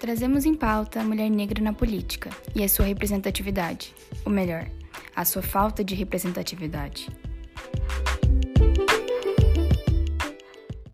Trazemos em pauta a mulher negra na política e a sua representatividade, ou melhor, a sua falta de representatividade.